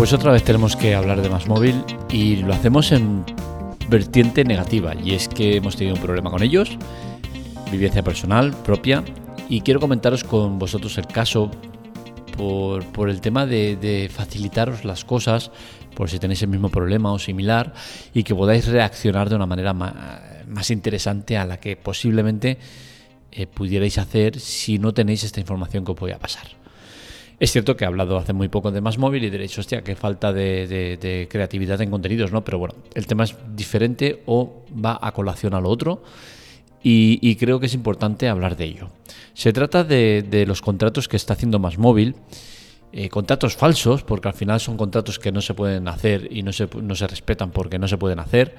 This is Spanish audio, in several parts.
Pues otra vez tenemos que hablar de más móvil y lo hacemos en vertiente negativa y es que hemos tenido un problema con ellos, vivencia personal propia y quiero comentaros con vosotros el caso por, el tema de, facilitaros las cosas por si tenéis el mismo problema o similar y que podáis reaccionar de una manera más, interesante a la que posiblemente eh, pudierais hacer si no tenéis esta información que os voy a pasar. Es cierto que he hablado hace muy poco de más móvil y diréis, hostia, qué falta de, creatividad en contenidos, ¿no? Pero bueno, el tema es diferente o va a colación a lo otro y, creo que es importante hablar de ello. Se trata de, los contratos que está haciendo más móvil. Eh, contratos falsos, porque al final son contratos que no se pueden hacer y no se, respetan porque no se pueden hacer.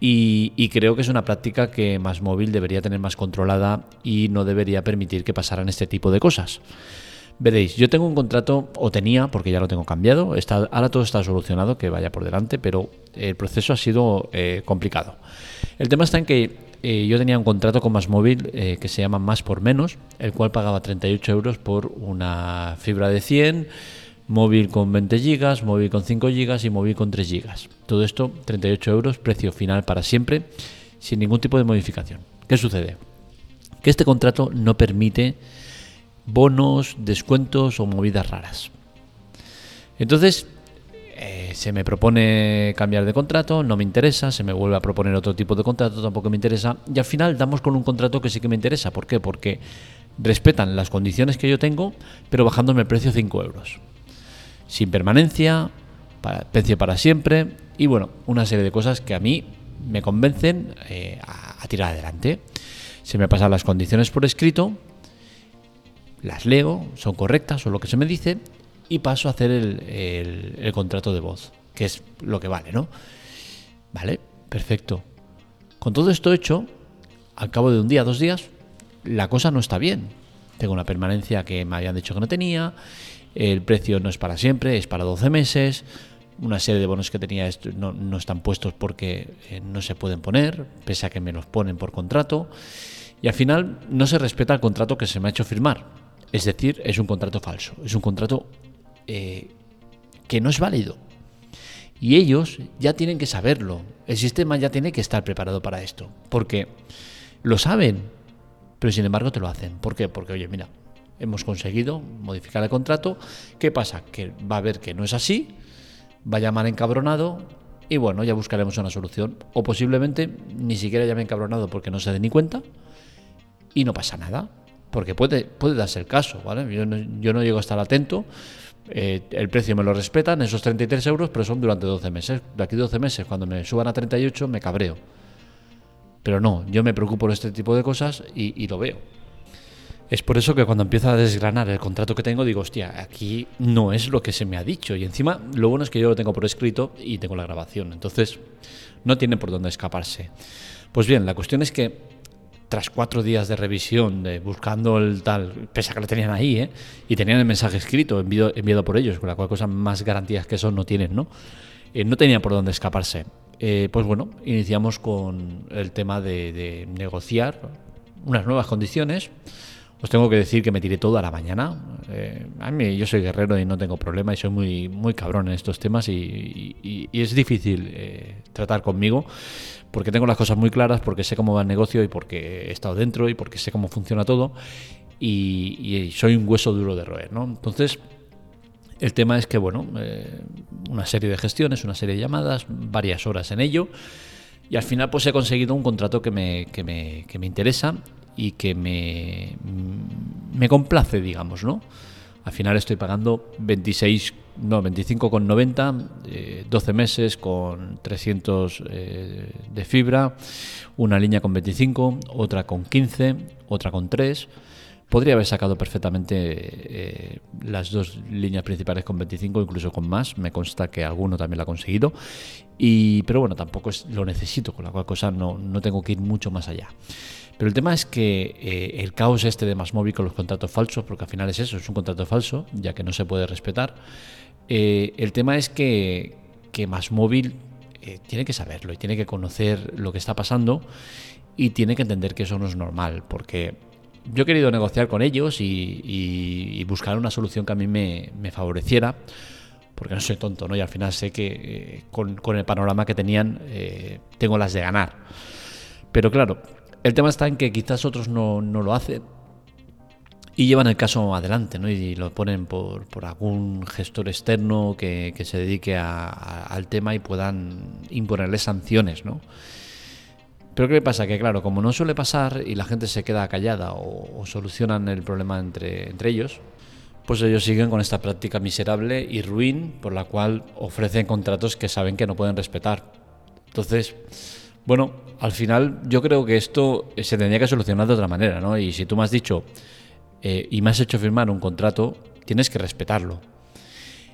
Y, y, creo que es una práctica que más móvil debería tener más controlada y no debería permitir que pasaran este tipo de cosas. Veréis, yo tengo un contrato, o tenía, porque ya lo tengo cambiado, ahora todo está solucionado, que vaya por delante, pero el proceso ha sido eh, complicado. El tema está en que eh, yo tenía un contrato con Más Móvil eh, que se llama Más por Menos, el cual pagaba 38 euros por una fibra de 100, móvil con 20 gigas, móvil con 5 gigas y móvil con 3 gigas. Todo esto, 38 euros, precio final para siempre, sin ningún tipo de modificación. ¿Qué sucede? Que este contrato no permite bonos, descuentos o movidas raras. Entonces, eh, se me propone cambiar de contrato, no me interesa, se me vuelve a proponer otro tipo de contrato, tampoco me interesa, y al final damos con un contrato que sí que me interesa. ¿Por qué? Porque respetan las condiciones que yo tengo, pero bajándome el precio 5 euros. Sin permanencia, precio para siempre, y bueno, una serie de cosas que a mí me convencen eh, a, a tirar adelante. Se me pasan las condiciones por escrito, las leo, son correctas, son lo que se me dice, y paso a hacer el, contrato de voz, que es lo que vale, ¿no? Vale, perfecto. Con todo esto hecho, al cabo de un día, dos días, la cosa no está bien. Tengo una permanencia que me habían dicho que no tenía, el precio no es para siempre, es para 12 meses, una serie de bonos que tenía no, no están puestos porque eh, no se pueden poner, pese a que me los ponen por contrato, y al final no se respeta el contrato que se me ha hecho firmar. Es decir, es un contrato falso, es un contrato eh, que no es válido. Y ellos ya tienen que saberlo. El sistema ya tiene que estar preparado para esto. Porque lo saben, pero sin embargo te lo hacen. ¿Por qué? Porque, oye, mira, hemos conseguido modificar el contrato. ¿Qué pasa? Que va a ver que no es así, va a llamar encabronado y bueno, ya buscaremos una solución. O posiblemente ni siquiera llame encabronado porque no se dé ni cuenta y no pasa nada porque puede, puede darse el caso, ¿vale? Yo no, yo no llego a estar atento, eh, el precio me lo respetan, esos 33 euros, pero son durante 12 meses. De aquí 12 meses, cuando me suban a 38, me cabreo. Pero no, yo me preocupo por este tipo de cosas y, lo veo. Es por eso que cuando empiezo a desgranar el contrato que tengo, digo, hostia, aquí no es lo que se me ha dicho. Y encima, lo bueno es que yo lo tengo por escrito y tengo la grabación. Entonces, no tiene por dónde escaparse. Pues bien, la cuestión es que tras cuatro días de revisión, de buscando el tal, pese a que lo tenían ahí, ¿eh? y tenían el mensaje escrito, enviado, enviado por ellos, con la cual cosa más garantías que eso no tienen, ¿no? Eh, no tenía por dónde escaparse. Eh, pues bueno, iniciamos con el tema de, negociar unas nuevas condiciones. Os tengo que decir que me tiré todo a la mañana. a mí, yo soy guerrero y no tengo problema y soy muy, muy cabrón en estos temas y, es difícil tratar conmigo porque tengo las cosas muy claras, porque sé cómo va el negocio y porque he estado dentro y porque sé cómo funciona todo y, soy un hueso duro de roer, ¿no? Entonces, el tema es que, bueno, eh, una serie de gestiones, una serie de llamadas, varias horas en ello y al final pues he conseguido un contrato que me, que me, que me interesa y que me, me complace, digamos, ¿no? Al final estoy pagando 26 no, 25,90, eh, 12 meses con 300 eh, de fibra, una línea con 25, otra con 15, otra con 3. Podría haber sacado perfectamente eh, las dos líneas principales con 25, incluso con más. Me consta que alguno también lo ha conseguido. Y, pero bueno, tampoco es, lo necesito, con la cual cosa no, no tengo que ir mucho más allá. Pero el tema es que eh, el caos este de más móvil con los contratos falsos, porque al final es eso, es un contrato falso, ya que no se puede respetar. Eh, el tema es que, que más móvil eh, tiene que saberlo y tiene que conocer lo que está pasando y tiene que entender que eso no es normal, porque yo he querido negociar con ellos y, buscar una solución que a mí me, favoreciera, porque no soy tonto, ¿no? Y al final sé que con, el panorama que tenían tengo las de ganar. Pero claro, el tema está en que quizás otros no, lo hacen y llevan el caso adelante, ¿no? Y lo ponen por, algún gestor externo que, se dedique al tema y puedan imponerle sanciones, ¿no? Pero ¿qué pasa? Que claro, como no suele pasar y la gente se queda callada o, solucionan el problema entre, entre ellos, pues ellos siguen con esta práctica miserable y ruin por la cual ofrecen contratos que saben que no pueden respetar. Entonces, bueno, al final yo creo que esto se tendría que solucionar de otra manera, ¿no? Y si tú me has dicho eh, y me has hecho firmar un contrato, tienes que respetarlo.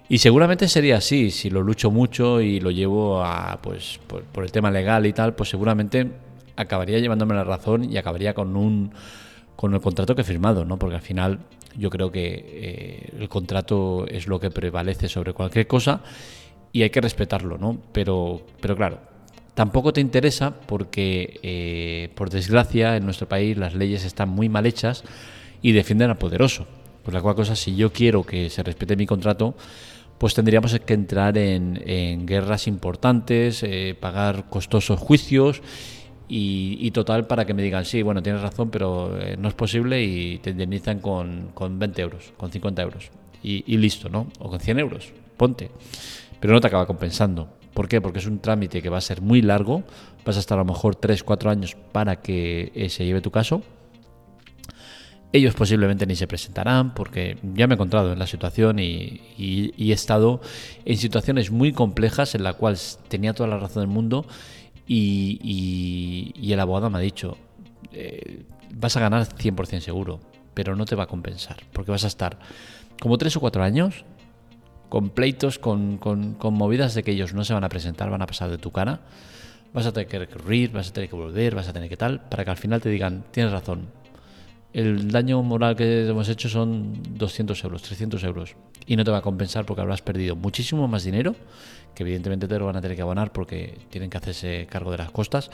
Y seguramente sería así, si lo lucho mucho y lo llevo a, pues, por el tema legal y tal, pues seguramente acabaría llevándome la razón y acabaría con un con el contrato que he firmado, ¿no? Porque al final yo creo que eh, el contrato es lo que prevalece sobre cualquier cosa y hay que respetarlo, ¿no? Pero, pero claro, tampoco te interesa porque, eh, por desgracia, en nuestro país las leyes están muy mal hechas y defienden al poderoso. Por la cual cosa, si yo quiero que se respete mi contrato, pues tendríamos que entrar en, guerras importantes, eh, pagar costosos juicios y, total para que me digan, sí, bueno, tienes razón, pero eh, no es posible y te indemnizan con, con 20 euros, con 50 euros. Y, listo, ¿no? O con 100 euros, ponte. Pero no te acaba compensando. ¿Por qué? Porque es un trámite que va a ser muy largo, vas a estar a lo mejor 3, 4 años para que eh, se lleve tu caso. Ellos posiblemente ni se presentarán porque ya me he encontrado en la situación y, he estado en situaciones muy complejas en la cual tenía toda la razón del mundo y, el abogado me ha dicho, eh, vas a ganar 100% seguro, pero no te va a compensar, porque vas a estar como tres o cuatro años con pleitos, con, movidas de que ellos no se van a presentar, van a pasar de tu cara, vas a tener que recurrir, vas a tener que volver, vas a tener que tal, para que al final te digan, tienes razón, el daño moral que hemos hecho son 200 euros, 300 euros, y no te va a compensar porque habrás perdido muchísimo más dinero que evidentemente te lo van a tener que abonar porque tienen que hacerse cargo de las costas,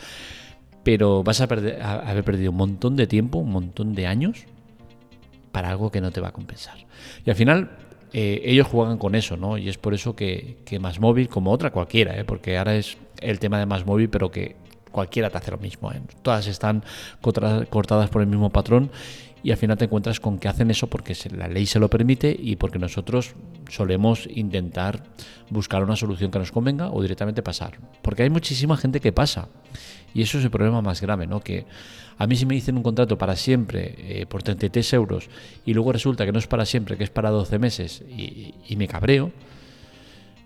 pero vas a, haber perdido un montón de tiempo, un montón de años para algo que no te va a compensar. Y al final eh, ellos juegan con eso, ¿no? Y es por eso que, que Más Móvil, como otra cualquiera, ¿eh? porque ahora es el tema de Más Móvil, pero que cualquiera te hace lo mismo. ¿eh? Todas están cortadas por el mismo patrón y al final te encuentras con que hacen eso porque la ley se lo permite y porque nosotros solemos intentar buscar una solución que nos convenga o directamente pasar. Porque hay muchísima gente que pasa y eso es el problema más grave, ¿no? Que a mí si me dicen un contrato para siempre eh, por 33 euros y luego resulta que no es para siempre, que es para 12 meses y, me cabreo,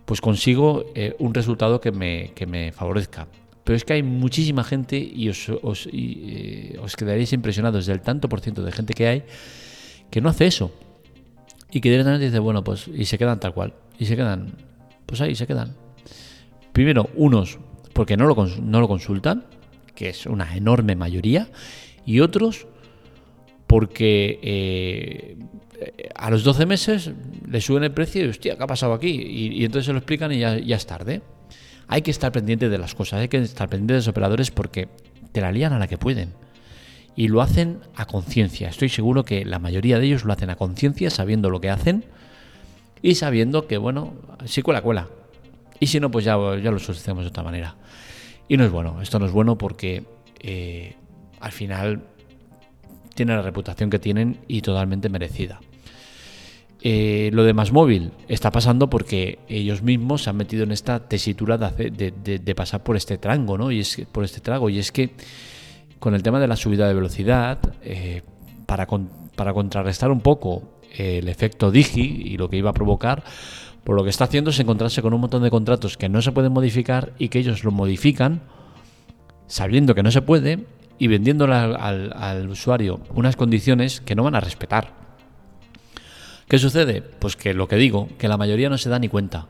pues consigo eh, un resultado que me, que me favorezca. Pero es que hay muchísima gente y os, os, eh, os quedaréis impresionados del tanto por ciento de gente que hay que no hace eso. Y que directamente dice, bueno, pues, y se quedan tal cual. Y se quedan, pues ahí se quedan. Primero, unos porque no lo, no lo consultan, que es una enorme mayoría, y otros porque eh, a los 12 meses le suben el precio y, hostia, ¿qué ha pasado aquí? Y, entonces se lo explican y ya, ya es tarde hay que estar pendiente de las cosas, hay que estar pendiente de los operadores porque te la lían a la que pueden. Y lo hacen a conciencia. Estoy seguro que la mayoría de ellos lo hacen a conciencia, sabiendo lo que hacen y sabiendo que, bueno, si cuela, cuela. Y si no, pues ya, lo solucionamos de otra manera. Y no es bueno, esto no es bueno porque eh, al final tiene la reputación que tienen y totalmente merecida. Eh, lo de más móvil está pasando porque ellos mismos se han metido en esta tesitura de, pasar por este trango, ¿no? Y es por este trago. Y es que con el tema de la subida de velocidad, eh, para, contrarrestar un poco el efecto Digi y lo que iba a provocar, por lo que está haciendo es encontrarse con un montón de contratos que no se pueden modificar y que ellos lo modifican sabiendo que no se puede y vendiéndole al usuario unas condiciones que no van a respetar. ¿Qué sucede? Pues que lo que digo, que la mayoría no se da ni cuenta.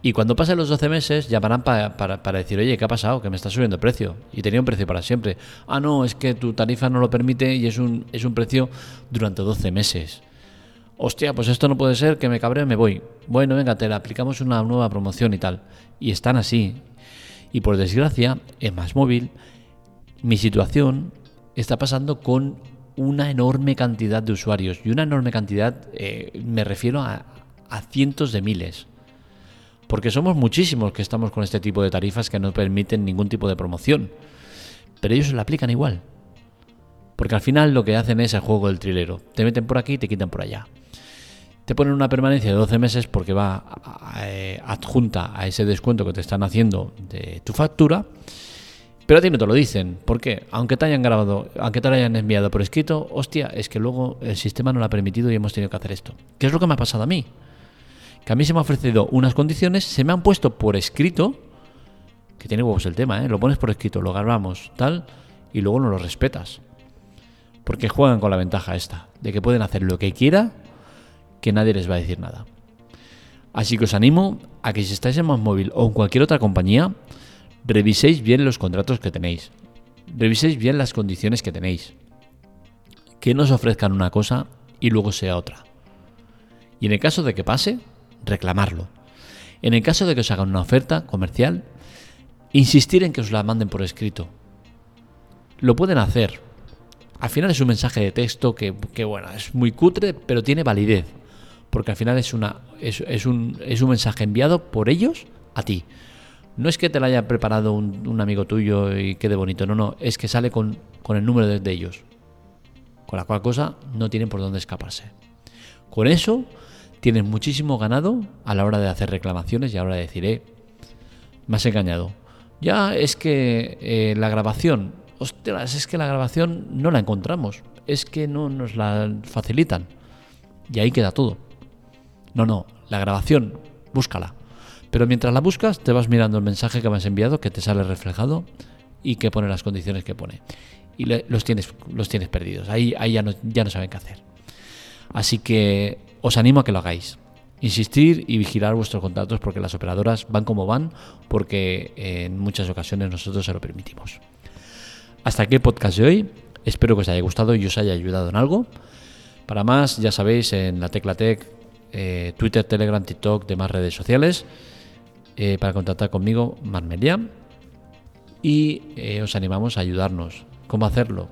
Y cuando pasen los 12 meses llamarán para, decir, oye, ¿qué ha pasado? Que me está subiendo el precio. Y tenía un precio para siempre. Ah, no, es que tu tarifa no lo permite y es un, es un precio durante 12 meses. Hostia, pues esto no puede ser, que me cabré, me voy. Bueno, venga, te le aplicamos una nueva promoción y tal. Y están así. Y por desgracia, en Más Móvil, mi situación está pasando con una enorme cantidad de usuarios. Y una enorme cantidad, eh, me refiero a, cientos de miles. porque somos muchísimos que estamos con este tipo de tarifas que no permiten ningún tipo de promoción. Pero ellos la aplican igual. Porque al final lo que hacen es el juego del trilero. Te meten por aquí y te quitan por allá. Te ponen una permanencia de 12 meses porque va eh, adjunta a ese descuento que te están haciendo de tu factura. Pero a ti no te lo dicen. ¿Por qué? Aunque te hayan grabado, aunque te lo hayan enviado por escrito, hostia, es que luego el sistema no lo ha permitido y hemos tenido que hacer esto. ¿Qué es lo que me ha pasado a mí? que a mí se me ha ofrecido unas condiciones, se me han puesto por escrito, que tiene huevos el tema, ¿eh? lo pones por escrito, lo grabamos, tal, y luego no lo respetas. Porque juegan con la ventaja esta, de que pueden hacer lo que quiera, que nadie les va a decir nada. Así que os animo a que si estáis en Más Móvil o en cualquier otra compañía, reviséis bien los contratos que tenéis. Reviséis bien las condiciones que tenéis. Que no os ofrezcan una cosa y luego sea otra. Y en el caso de que pase, reclamarlo. En el caso de que os hagan una oferta comercial, insistir en que os la manden por escrito. Lo pueden hacer. Al final es un mensaje de texto que, bueno, es muy cutre, pero tiene validez. Porque al final es, una, es, un, es un mensaje enviado por ellos a ti. No es que te lo haya preparado un, amigo tuyo y quede bonito, no, no, es que sale con, con el número de, de ellos. Con la cual cosa no tienen por dónde escaparse. Con eso tienes muchísimo ganado a la hora de hacer reclamaciones y a la hora de decir, eh, me has engañado. Ya es que eh, la grabación, ostras, es que la grabación no la encontramos, es que no nos la facilitan. Y ahí queda todo. No, no, la grabación, búscala. Pero mientras la buscas, te vas mirando el mensaje que me has enviado, que te sale reflejado y que pone las condiciones que pone. Y los, tienes, los tienes perdidos. Ahí, ahí ya, no, ya no saben qué hacer. Así que os animo a que lo hagáis. Insistir y vigilar vuestros contratos porque las operadoras van como van, porque en muchas ocasiones nosotros se lo permitimos. Hasta aquí el podcast de hoy. Espero que os haya gustado y os haya ayudado en algo. Para más, ya sabéis, en la Tecla Tech, eh, Twitter, Telegram, TikTok, demás redes sociales, eh, para contactar conmigo, Marmelia. Y eh, os animamos a ayudarnos. ¿Cómo hacerlo?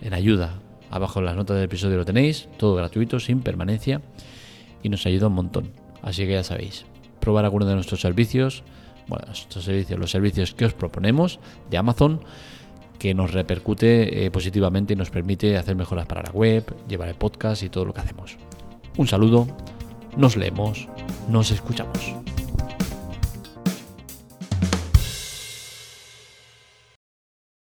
En ayuda, Abajo en las notas del episodio lo tenéis, todo gratuito, sin permanencia y nos ayuda un montón. Así que ya sabéis, probar alguno de nuestros servicios, bueno, nuestros servicios, los servicios que os proponemos de Amazon, que nos repercute eh, positivamente y nos permite hacer mejoras para la web, llevar el podcast y todo lo que hacemos. Un saludo, nos leemos, nos escuchamos.